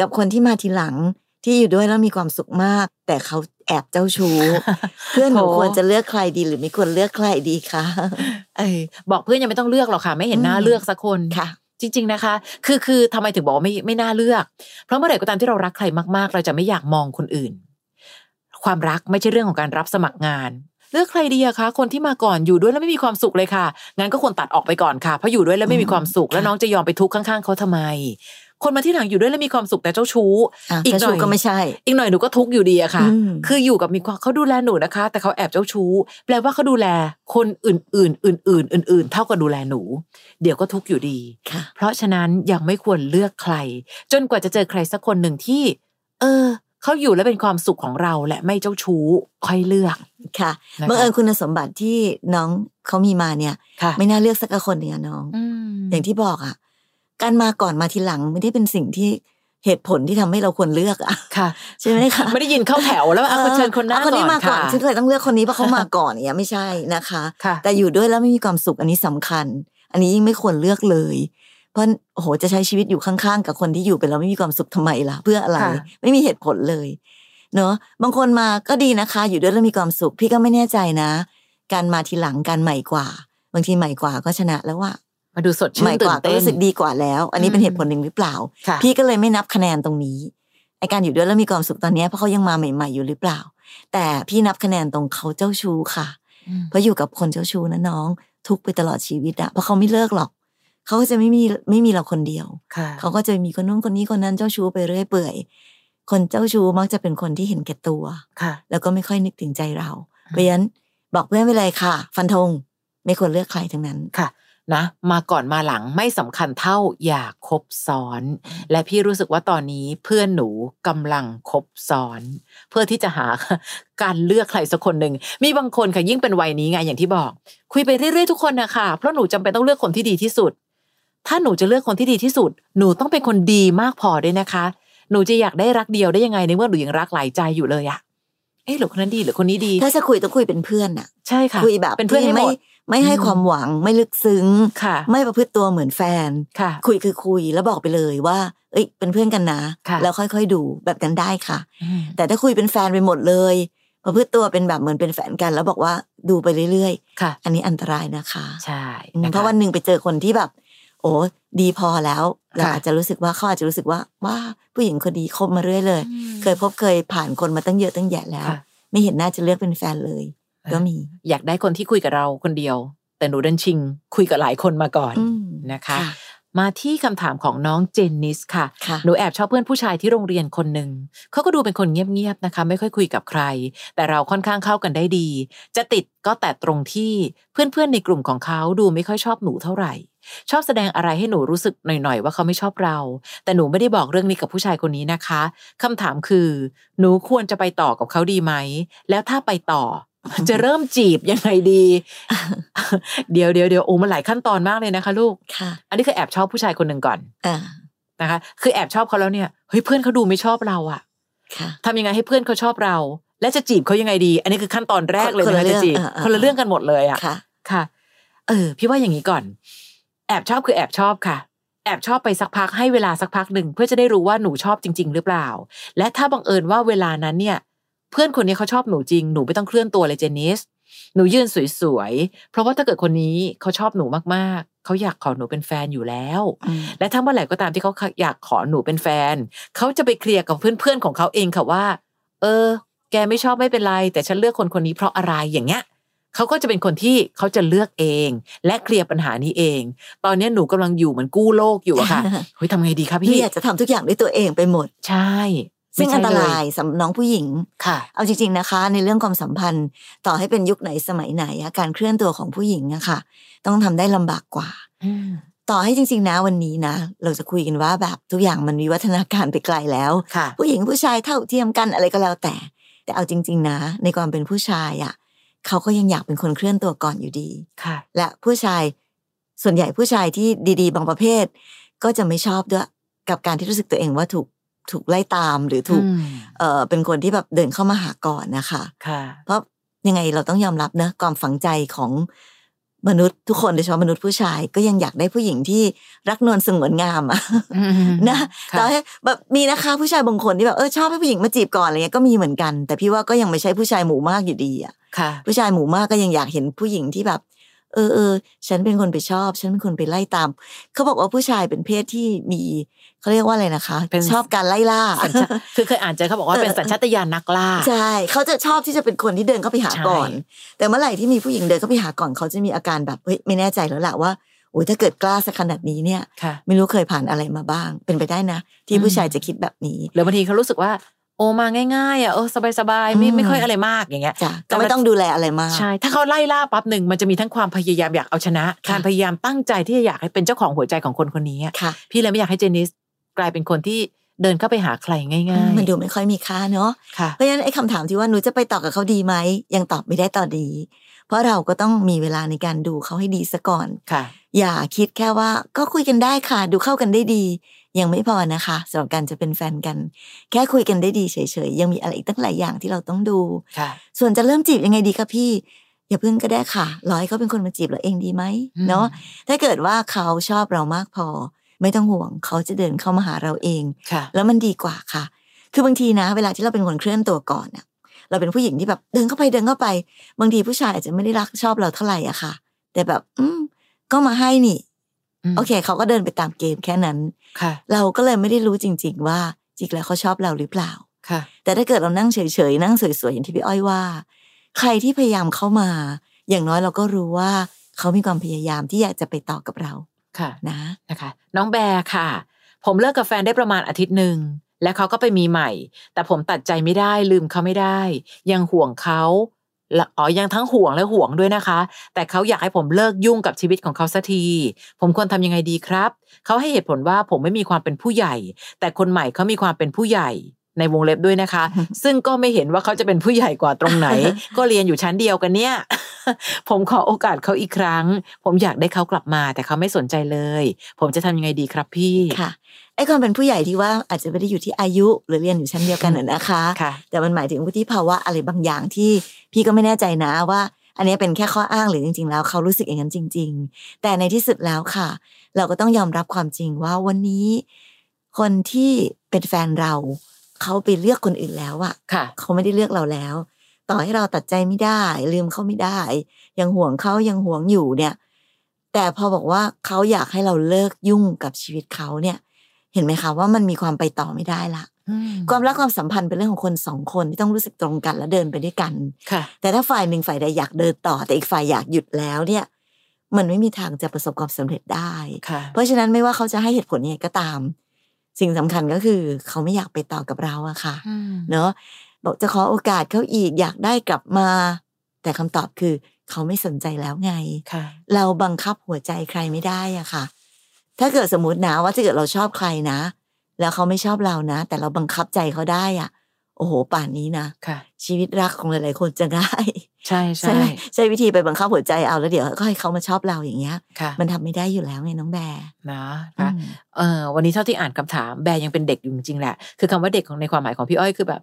กับคนที่มาทีหลังที่อยู่ด้วยแล้วมีความสุขมาก แต่เขาแอบเจ้าชู้ เพื่อนหนูโถควรจะเลือกใครดีหรือไม่ควรเลือกใครดีคะเอ้ยบอกเพื่อนยังไม่ต้องเลือกหรอกค่ะ ไม่เห็นหน้าอืมเลือกสักคนค่ะ จริง ๆนะคะ คือคือทำไมถึงบอกว่าไม่ไม่น่าเลือก เพราะเมื่อไหร่ก็ตามที่เรารักใครมากๆ เราจะไม่อยากมองคนอื่น ความรักไม่ใช่เรื่องของการรับสมัครงาน เลือกใครดีอะคะ คนที่มาก่อนอยู่ด้วยแล้วไม่มีความสุขเลยค่ะ งั้นก็ควรตัดออกไปก่อนค่ะ เพราะอยู่ด้วยแล้วไม่มีความสุข แล้วน้องจะยอมไปทุกข์ข้างๆเขาทำไม คนมาที่หลังอยู่ด้วยแล้วมีความสุขแต่เจ้าชู้อะอีกเจ้าหน่ชู้อยก็ไม่ใช่ อีกหน่อยหนูก็ทุกข์อยู่ดีอะค่ะอืมคืออยู่กับมีความเขาดูแลหนูนะคะ แต่เขาแอบเจ้าชู้ แปลว่าเขาดูแลคนอื่น ๆ อื่น ๆ อื่น ๆ เท่ากับดูแลหนู เดี๋ยวก็ทุกข์อยู่ดีค่ะเพราะฉะนั้นยังไม่ควรเลือกใคร จนกว่าจะเจอใครสักคนหนึ่งที่ เออ เขาอยู่และเป็นความสุขของเราและไม่เจ้าชู้ค่อยเลือกค่ะนะคะบังเอิญคุณสมบัติที่น้องเขามีมาเนี่ยค่ะไม่น่าเลือกสักคนหนึ่งอะน้องอืมอย่างที่บอกอะ การมาก่อนมาทีหลังไม่ได้เป็นสิ่งที่เหตุผลที่ทำให้เราควรเลือกอะค่ะใช่ไหมคะไม่ได้ยินเข้าแถวแล้วว่าอะคนเชิญคนหน้าอะคนนี้มาก่อนค่ะฉันเลยต้องเลือกคนนี้เพราะเขามาก่อนเนี่ยไม่ใช่นะคะค่ะแต่อยู่ด้วยแล้วไม่มีความสุขอันนี้สำคัญ อันนี้ยิ่งไม่ควรเลือกเลย เพราะโอ้โหจะใช้ชีวิตอยู่ข้างๆ กับคนที่อยู่ไปแล้วไม่มีความสุขทำไมล่ะ เพื่ออะไรค่ะไม่มีเหตุผลเลย เนอะบางคนมาก็ดีนะคะ อยู่ด้วยแล้วมีความสุข พี่ก็ไม่แน่ใจนะ การมาทีหลังการใหม่กว่า บางทีใหม่กว่าก็ชนะแล้วว่ามาดูสดใหชื่ม่นกตื่ว่านก็เต้นรู้สึกดีกว่าแล้ว อันนี้เป็นอืมเหตุผลหนึ่งหรือเปล่าค่ะพี่ก็เลยไม่นับคะแนนตรงนี้ไอการอยู่ด้วยแล้วมีความสุขตอนเนี้ยเพราะเขายังมาใหม่ๆอยู่หรือเปล่า แต่พี่นับคะแนนตรงเขาเจ้าชู้ค่ะอืมเพราะอยู่กับคนเจ้าชู้นะน้อง ทุกข์ไปตลอดชีวิตอะเพราะเขาไม่เลิกหรอก เขาก็จะไม่มีไม่มีเราคนเดียวค่ะเขาก็จะมีคนนู้นคนนี้คนนั้นเจ้าชู้ไปเรื่อยเปื่อย คนเจ้าชู้มักจะเป็นคนที่เห็นแก่ตัวค่ะ แล้วก็ไม่ค่อยนึกถึงใจเรา เพราะฉะนั้นบอกเพื่อนไปเลยค่ะ ฟันธงไม่ควรเลือกใครทั้งนั้นค่ะนะมาก่อนมาหลังไม่สำคัญเท่าอย่าคบซ้อน และพี่รู้สึกว่าตอนนี้เพื่อนหนูกำลังคบซ้อน เพื่อที่จะหาการเลือกใครสักคนหนึ่งมีบางคนค่ะยิ่งเป็นวัยนี้ไงอย่างที่บอก คุยไปเรื่อยๆทุกคนนะคะเพราะหนูจำเป็นต้องเลือกคนที่ดีที่สุด ถ้าหนูจะเลือกคนที่ดีที่สุด หนูต้องเป็นคนดีมากพอด้วยนะคะ หนูจะอยากได้รักเดียวได้ยังไงในเมื่อหนูยังรักหลายใจอยู่เลยอะเอ๊ะหรือคนนั้นดีหรือคนนี้ดี ถ้าจะคุยต้องคุยเป็นเพื่อนอะใช่ค่ะคุยแบบเป็นเพื่อนให้ที่หมไม่ดไม่ให้อืมความหวังไม่ลึกซึ้งค่ะ ไม่ประพฤติตัวเหมือนแฟนค่ะ คุยคือคุยแล้วบอกไปเลยว่า เอ้ย เป็นเพื่อนกันนะค่ะแล้วค่อยๆดูแบบนั้นได้ค่ะอืมแต่ถ้าคุยเป็นแฟนไปหมดเลย ประพฤติตัวเป็นแบบเหมือนเป็นแฟนกัน แล้วบอกว่าดูไปเรื่อยค่ะๆอันนี้อันตรายนะคะ ใช่อืมนะคะเพราะวันหนึ่งไปเจอคนที่แบบ โอ้ดีพอแล้วเราค่ะอาจจะรู้สึกว่าเขาอาจจะรู้สึกว่าว่าผู้หญิงคนดีคบมาเรื่อยเลยอืมเคยพบเคยผ่านคนมาตั้งเยอะตั้งแยะแล้วค่ะไม่เห็นน่าจะเลือกเป็นแฟนเลย ก็มี อยากได้คนที่คุยกับเราคนเดียว แต่หนูดันชิง คุยกับหลายคนมาก่อนอืมนะคะ มาที่คำถามของน้องเจนนิสค่ะค่ะหนูแอบชอบเพื่อนผู้ชายที่โรงเรียนคนหนึ่งเขาก็ดูเป็นคนเงียบๆนะคะ ไม่ค่อยคุยกับใคร แต่เราค่อนข้างเข้ากันได้ดี จะติดก็แต่ตรงที่เพื่อนๆในกลุ่มของเขาดูไม่ค่อยชอบหนูเท่าไหร่ ชอบแสดงอะไรให้หนูรู้สึกหน่อยๆ ว่าเขาไม่ชอบเรา แต่หนูไม่ได้บอกเรื่องนี้กับผู้ชายคนนี้นะคะคำถามคือ หนูควรจะไปต่อกับเขาดีไหมแล้วถ้าไปต่อ จะเริ่มจีบยังไงดี เดี๋ยวเดี๋ยวเดี๋ยวโอ้มันหลายขั้นตอนมากเลยนะคะ ลูกค่ะ อันนี้คือแอบชอบผู้ชายคนหนึ่งก่อนอ่านะคะ คือแอบชอบเขาแล้วเนี่ยเฮ้ยเพื่อนเขาดูไม่ชอบเราอะค่ะทำยังไงให้เพื่อนเขาชอบเรา และจะจีบเขายังไงดี อันนี้คือขั้นตอนแรกเลยคนละนะเรื่จะองจีบเออเออคนละเรื่องกันหมดเลยอะค่ะ ค่ะ เออ พี่ว่าอย่างนี้ก่อน แอบชอบคือแอบชอบค่ะแอบชอบไปสักพักให้เวลาสักพักหนึ่งเพื่อจะได้รู้ว่าหนูชอบจริง ๆ หรือเปล่า และถ้าบังเอิญว่าเวลานั้นเนี่ย เพื่อนคนนี้เขาชอบหนูจริงหนูไม่ต้องเคลื่อนตัวเลยเจนนิสหนูยืนสวยๆ เพราะว่าถ้าเกิดคนนี้เขาชอบหนูมากๆ เขาอยากขอหนูเป็นแฟนอยู่แล้วอืมและถ้าเมื่อไหร่ก็ตามที่เขาอยากขอหนูเป็นแฟน เขาจะไปเคลียร์กับเพื่อนๆของเขาเองค่ะว่า เออ แกไม่ชอบไม่เป็นไร แต่ฉันเลือกคนคนนี้เพราะอะไรอย่างเงี้ยเขาก็จะเป็นคนที่เขาจะเลือกเอง และเคลียร์ปัญหานี้เอง ตอนนี้หนูกำลังอยู่เหมือนกู้โลกอยู่อะค่ะเฮ้ยทำไงดีคะพี่พี่อยากจะทำทุกอย่างด้วยตัวเองไปหมด ใช่ ซึ่งไม่อันใช่ตเลรายสำหรับน้องผู้หญิงค่ะ เอาจริง ๆนะคะ ในเรื่องความสัมพันธ์ต่อให้เป็นยุคไหนสมัยไหนอะการเคลื่อนตัวของผู้หญิงอะค่ะ ต้องทำได้ลำบากกว่าอืมต่อให้จริง ๆ นะวันนี้นะ เราจะคุยกันว่าแบบทุกอย่างมันวิวัฒนาการไปไกลแล้วค่ะผู้หญิงผู้ชายเท่าเทียมกันอะไรก็แล้วแต่ แต่เอาจริง ๆ นะ ในความเป็นผู้ชายอะเขาก็ยังอยากเป็นคนเคลื่อนตัวก่อนอยู่ดีค่ะ และผู้ชายส่วนใหญ่ผู้ชายที่ดี ๆ บางประเภท ก็จะไม่ชอบด้วยกับการที่รู้สึกตัวเองว่าถูก ถูกไล่ตามหรือถูกอืมเอ่อเป็นคนที่แบบเดินเข้ามาหาก่อนนะคะค่ะ เพราะยังไงเราต้องยอมรับนะความฝังใจของมนุษย์ทุกคนโดยเฉพาะมนุษย์ผู้ชาย ก็ยังอยากได้ผู้หญิงที่รักนวลสงวนงามอะอืมนะค่ะต่อให้แบบมีนะคะผู้ชายบางคนที่แบบเออชอบให้ผู้หญิงมาจีบก่อนอะไรเงี้ยก็มีเหมือนกัน แต่พี่ว่าก็ยังไม่ใช่ผู้ชายหมู่มากอยู่ดีอะค่ะผู้ชายหมู่มากก็ยังอยากเห็นผู้หญิงที่แบบ เออเออฉันเป็นคนไปชอบ ฉันเป็นคนไปไล่ตาม เขาบอกว่าผู้ชายเป็นเพศที่มีเขาเรียกว่าอะไรนะคะเป็นชอบการไล่ล่าสัญชาคือเคยอ่านเจอเขาบอกว่าเป็นสัญชาตญาณนักล่า ใช่เขาจะชอบที่จะเป็นคนที่เดินเข้าไปหาใช่ก่อน แต่เมื่อไหร่ที่มีผู้หญิงเดินเข้าไปหาก่อนเขาจะมีอาการแบบเฮ้ยไม่แน่ใจแล้วล่ะว่าโอ้ยถ้าเกิดกล้าสักขนาดนี้เนี่ยค่ะไม่รู้เคยผ่านอะไรมาบ้าง เป็นไปได้นะ ที่อืมผู้ชายจะคิดแบบนี้หรือบางทีเขารู้สึกว่า โอมาง่ายๆอะเออสบายๆไม่อืมไม่ค่อยอะไรมากอย่างเงี้ยจ้ะแต่ก็มันไม่ต้องดูแลอะไรมากใช่ถ้าเขาไล่ล่าปั๊บหนึ่งมันจะมีทั้งความพยายามอยากเอาชนะค่ะการพยายามตั้งใจที่จะอยากให้เป็นเจ้าของหัวใจของคนคนนี้อะค่ะพี่เลยไม่อยากให้เจนนิสกลายเป็นคนที่เดินเข้าไปหาใครง่ายมันดูไม่ค่อยมีค่าเนาะๆค่ะเพราะฉะนั้นไอ้คำถามที่ว่าหนูจะไปต่อกับเขาดีไหมยังตอบไม่ได้ตอนนี้ เพราะเราก็ต้องมีเวลาในการดูเขาให้ดีซะก่อนค่ะ อย่าคิดแค่ว่าก็คุยกันได้ค่ะ ดูเข้ากันได้ดี ยังไม่พอนะคะสำหรับการจะเป็นแฟนกัน แค่คุยกันได้ดีเฉยๆ ยังมีอะไรอีกตั้งหลายอย่างที่เราต้องดูค่ะส่วนจะเริ่มจีบยังไงดีคะพี่อย่าเพิ่งก็ได้ค่ะรอให้เขาเป็นคนมาจีบเราเองดีไหมอืมเนาะถ้าเกิดว่าเขาชอบเรามากพอ ไม่ต้องห่วงเขาจะเดินเข้ามาหาเราเองค่ะแล้วมันดีกว่าค่ะ คือบางทีนะ เวลาที่เราเป็นคนเคลื่อนตัวก่อนอะเราเป็นผู้หญิงที่แบบเดินเข้าไปเดินเข้าไป บางทีผู้ชายอาจจะไม่ได้รักชอบเราเท่าไหร่อะค่ะ แต่แบบ อืมก็มาให้นี่ม โอเค เขาก็เดินไปตามเกมแค่นั้นค่ะ เราก็เลยไม่ได้รู้จริง ๆ ว่าจริงแล้วเขาชอบเราหรือเปล่าค่ะ แต่ถ้าเกิดเรานั่งเฉยๆนั่งสวยๆอย่างที่พี่อ้อยว่า ใครที่พยายามเข้ามา อย่างน้อยเราก็รู้ว่า เขามีความพยายามที่อยากจะไปต่อกับเราค่ะนะนะคะ น้องแบร์ค่ะ ผมเลิกกับแฟนได้ประมาณอาทิตย์หนึ่งและเขาก็ไปมีใหม่ แต่ผมตัดใจไม่ได้ลืมเขาไม่ได้ ยังห่วงเขาและ อ๋อยังทั้งห่วงและห่วงด้วยนะคะ แต่เขาอยากให้ผมเลิกยุ่งกับชีวิตของเขาสักที ผมควรทำยังไงดีครับ เขาให้เหตุผลว่าผมไม่มีความเป็นผู้ใหญ่ แต่คนใหม่เขามีความเป็นผู้ใหญ่ในวงเล็บด้วยนะคะ ซึ่งก็ไม่เห็นว่าเขาจะเป็นผู้ใหญ่กว่าตรงไหน ก็เรียนอยู่ชั้นเดียวกันเนี่ย ผมขอโอกาสเขาอีกครั้ง ผมอยากได้เขากลับมา แต่เขาไม่สนใจเลย ผมจะทำยังไงดีครับพี่ค่ะ ไอ้ความเป็นผู้ใหญ่ที่ว่าอาจจะไม่ได้อยู่ที่อายุหรือเรียนอยู่ชั้นเดียวกันน่ะนะคะค่ะแต่มันหมายถึงวุฒิภาวะอะไรบางอย่างที่พี่ก็ไม่แน่ใจนะว่า อันนี้เป็นแค่ข้ออ้างหรือจริง ๆ แล้วเขารู้สึกอย่างนั้นจริง ๆ แต่ในที่สุดแล้วค่ะ เราก็ต้องยอมรับความจริงว่าวันนี้คนที่เป็นแฟนเราเขาไปเลือกคนอื่นแล้วอะค่ะเขาไม่ได้เลือกเราแล้ว ต่อให้เราตัดใจไม่ได้ ลืมเขาไม่ได้ ยังห่วงเขายังห่วงอยู่เนี่ย แต่พอบอกว่าเขาอยากให้เราเลิกยุ่งกับชีวิตเขาเนี่ย เห็นไหมคะว่ามันมีความไปต่อไม่ได้ละอืมความรักความสัมพันธ์เป็นเรื่องของคนสองคนที่ต้องรู้สึกตรงกันและเดินไปด้วยกันค่ะ แต่ถ้าฝ่ายหนึ่งฝ่ายใดอยากเดินต่อ แต่อีกฝ่ายอยากหยุดแล้วเนี่ย มันไม่มีทางจะประสบความสำเร็จได้ค่ะเพราะฉะนั้นไม่ว่าเขาจะให้เหตุผลยังไงก็ตาม สิ่งสำคัญก็คือเขาไม่อยากไปต่อกับเราอะค่ะอืมเนอะบอกจะขอโอกาสเขาอีกอยากได้กลับมา แต่คำตอบคือเขาไม่สนใจแล้วไงค่ะเราบังคับหัวใจใครไม่ได้อะค่ะ ถ้าเกิดสมมตินะว่าถ้าเกิดเราชอบใครนะ แล้วเขาไม่ชอบเรานะ แต่เราบังคับใจเขาได้อะโอ้โห ป่านนี้นะค่ะชีวิตรักของหลาย ๆ คนจะง่ายใช่ใช่ใช่ไหมใช้วิธีไปบังคับหัวใจเอาแล้วเดี๋ยวก็ให้เขามาชอบเราอย่างเงี้ยค่ะมันทำไม่ได้อยู่แล้วไงน้องแบร์นะอืคะมเออวันนี้เท่าที่อ่านคำถามแบร์ยังเป็นเด็กอยู่จริงๆแหละ คือคำว่าเด็กของในความหมายของพี่อ้อยคือแบบ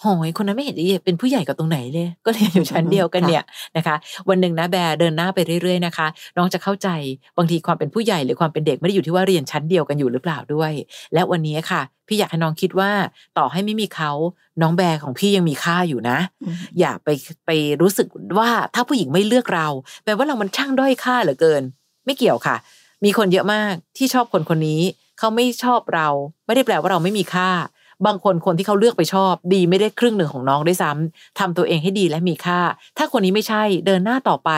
โหยคนนั้นไม่เห็นจะเป็นผู้ใหญ่กับตรงไหนเลย ก็เรียนอยู่ชั้นเดียวกันเนี่ยนะคะ วันหนึ่งนะแบร์เดินหน้าไปเรื่อยๆนะคะ น้องจะเข้าใจบางทีความเป็นผู้ใหญ่หรือความเป็นเด็กไม่ได้อยู่ที่ว่าเรียนชั้นเดียวกันอยู่หรือเปล่าด้วย และวันนี้ค่ะ พี่อยากให้น้องคิดว่าต่อให้ไม่มีเขาน้องแบร์ของพี่ยังมีค่าอยู่นะอืมอย่าไปไปรู้สึกว่าถ้าผู้หญิงไม่เลือกเราแปลว่าเรามันช่างด้อยค่าเหลือเกิน ไม่เกี่ยวค่ะ มีคนเยอะมากที่ชอบคนคนนี้เขาไม่ชอบเรา ไม่ได้แปลว่าเราไม่มีค่า บางคนคนที่เขาเลือกไปชอบ ดีไม่ได้ครึ่งหนึ่งของน้องด้วยซ้ำทำตัวเองให้ดีและมีค่า ถ้าคนนี้ไม่ใช่เดินหน้าต่อไป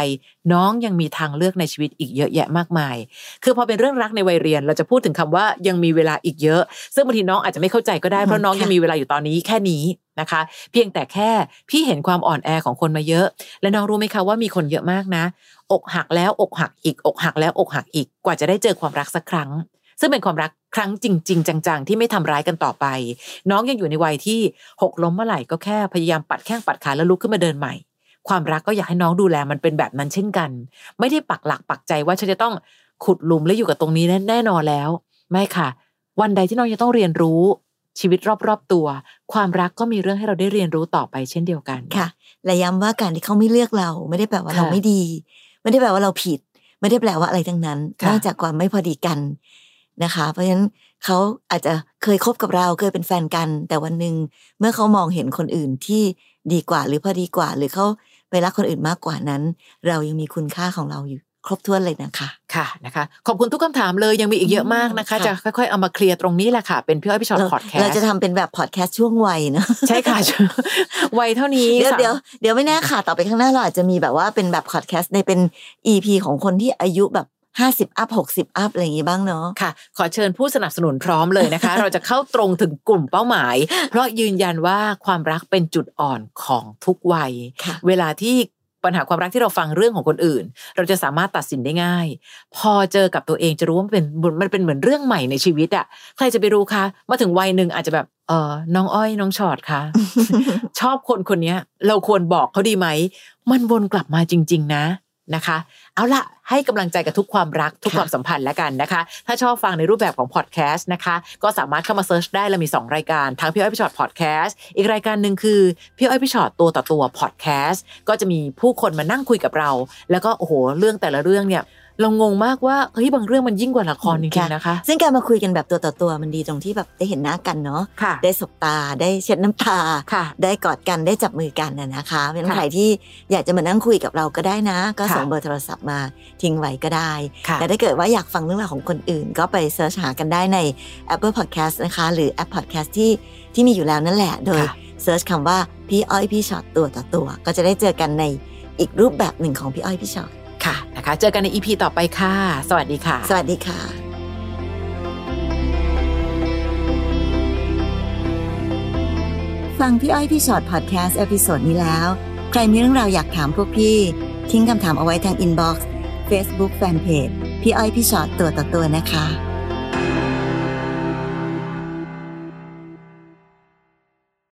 น้องยังมีทางเลือกในชีวิตอีกเยอะแยะมากมาย คือพอเป็นเรื่องรักในวัยเรียน เราจะพูดถึงคำว่ายังมีเวลาอีกเยอะ ซึ่งบางทีน้องอาจจะไม่เข้าใจก็ได้เพราะน้องค่ะยังมีเวลาอยู่ตอนนี้แค่นี้นะคะ เพียงแต่แค่พี่เห็นความอ่อนแอของคนมาเยอะ และน้องรู้ไหมคะว่ามีคนเยอะมากนะ อกหักแล้วอกหักอีก อกหักแล้วอกหักอีกกว่าจะได้เจอความรักสักครั้ง ซึ่งเป็นความรัก ครั้งจริง ๆ จังๆ ที่ไม่ทำร้ายกันต่อไป น้องยังอยู่ในวัยที่หกล้มเมื่อไหร่ก็แค่พยายามปัดแข้งปัดขาแล้วลุกขึ้นมาเดินใหม่ ความรักก็อยากให้น้องดูแลมันเป็นแบบนั้นเช่นกัน ไม่ได้ปักหลักปักใจว่าฉันจะต้องขุดหลุมแล้วอยู่กับตรงนี้แน่นอนแล้ว ไม่ค่ะ วันใดที่น้องจะต้องเรียนรู้ชีวิตรอบๆตัว ความรักก็มีเรื่องให้เราได้เรียนรู้ต่อไปเช่นเดียวกันค่ะ และย้ำว่าการที่เขาไม่เลือกเรา ไม่ได้แปลว่าเราค่ะไม่ดี ไม่ได้แปลว่าเราผิด ไม่ได้แปลว่าอะไรทั้งนั้นค่ะนอกจากความไม่พอดีกัน นะคะ เพราะฉะนั้นเขาอาจจะเคยคบกับเราเคยเป็นแฟนกัน แต่วันหนึ่งเมื่อเขามองเห็นคนอื่นที่ดีกว่าหรือพอดีกว่า หรือเขาไปรักคนอื่นมากกว่านั้น เรายังมีคุณค่าของเราอยู่ครบถ้วนเลยนะคะ ค่ะนะคะ ขอบคุณทุกคำถามเลยยังมีอีกเยอะมากนะคะค่ะจะค่อยๆเอามาเคลียร์ตรงนี้แหละค่ะ เป็นพี่อ้อยพี่ชอตเราพอดแคสต์เราจะทำเป็นแบบพอดแคสต์ช่วงวัยเนอะใช่ค่ะวัยเท่านี้ เดี๋ยวสามเดี๋ยวเดี๋ยวไม่แน่ค่ะ ต่อไปข้างหน้าเราอาจจะมีแบบว่าเป็นแบบพอดแคสต์ในเป็น EP ของคนที่อายุแบบ ห้าสิบอัพหกสิบอัพอะไรอย่างงี้บ้างเนาะค่ะ ขอเชิญผู้สนับสนุนพร้อมเลยนะคะ เราจะเข้าตรงถึงกลุ่มเป้าหมาย เพราะยืนยันว่าความรักเป็นจุดอ่อนของทุกวัยค่ะเวลาที่ปัญหาความรักที่เราฟังเรื่องของคนอื่น เราจะสามารถตัดสินได้ง่าย พอเจอกับตัวเองจะรู้ว่ามันเป็นมันเป็นเหมือนเรื่องใหม่ในชีวิตอะใครจะไปรู้คะมาถึงวัยหนึ่งอาจจะแบบเออน้องอ้อยน้องชอดคะชอบคนคนเนี้ยเราควรบอกเขาดีไหม มันวนกลับมาจริง ๆ นะ นะคะ เอาละให้กำลังใจกับทุกความรักทุกค่ะความสัมพันธ์แล้วกันนะคะ ถ้าชอบฟังในรูปแบบของพอดแคสต์นะคะ ก็สามารถเข้ามา search ได้เรามี 2 รายการ ทั้งพี่อ้อยพี่ช็อตพอดแคสต์อีกรายการหนึ่งคือพี่อ้อยพี่ช็อตตัวต่อตัวพอดแคสต์ก็จะมีผู้คนมานั่งคุยกับเรา แล้วก็โอ้โหเรื่องแต่ละเรื่องเนี่ย เรางงมากว่าเฮ้ยบางเรื่องมันยิ่งกว่าละครจริงค่ะๆนะคะ ซึ่งการมาคุยกันแบบตัวต่อตัวมันดีตรงที่แบบได้เห็นหน้ากันเนาะค่ะได้สบตาได้เช็ดน้ำตาค่ะได้กอดกันได้จับมือกันนะนะคะเป็นค่ะใครที่อยากจะมานั่งคุยกับเราก็ได้นะ ก็ค่ะส่งเบอร์โทรศัพท์มาทิ้งไว้ก็ได้ค่ะแต่ถ้าเกิดว่าอยากฟังเรื่องราวของคนอื่น ก็ไป search หากันได้ใน Apple Podcast นะคะ หรือแอป Podcast ที่ที่มีอยู่แล้วนั่นแหละโดยค่ะ search คำว่าพี่อ้อยพี่ช็อตตัวต่อตัว ก็จะได้เจอกันในอีกรูปแบบหนึ่งของพี่อ้อยพี่ช็อต ค่ะนะคะ เจอกันใน EP ต่อไปค่ะ สวัสดีค่ะ สวัสดีค่ะ ฟังพี่อ้อยพี่ช็อตพอดแคสต์ episode นี้แล้ว ใครมีเรื่องราวอยากถามพวกพี่ ทิ้งคำถามเอาไว้ทาง inbox เฟซบุ๊กแฟนเพจพี่อ้อยพี่ช็อตตัวต่อตัวนะคะ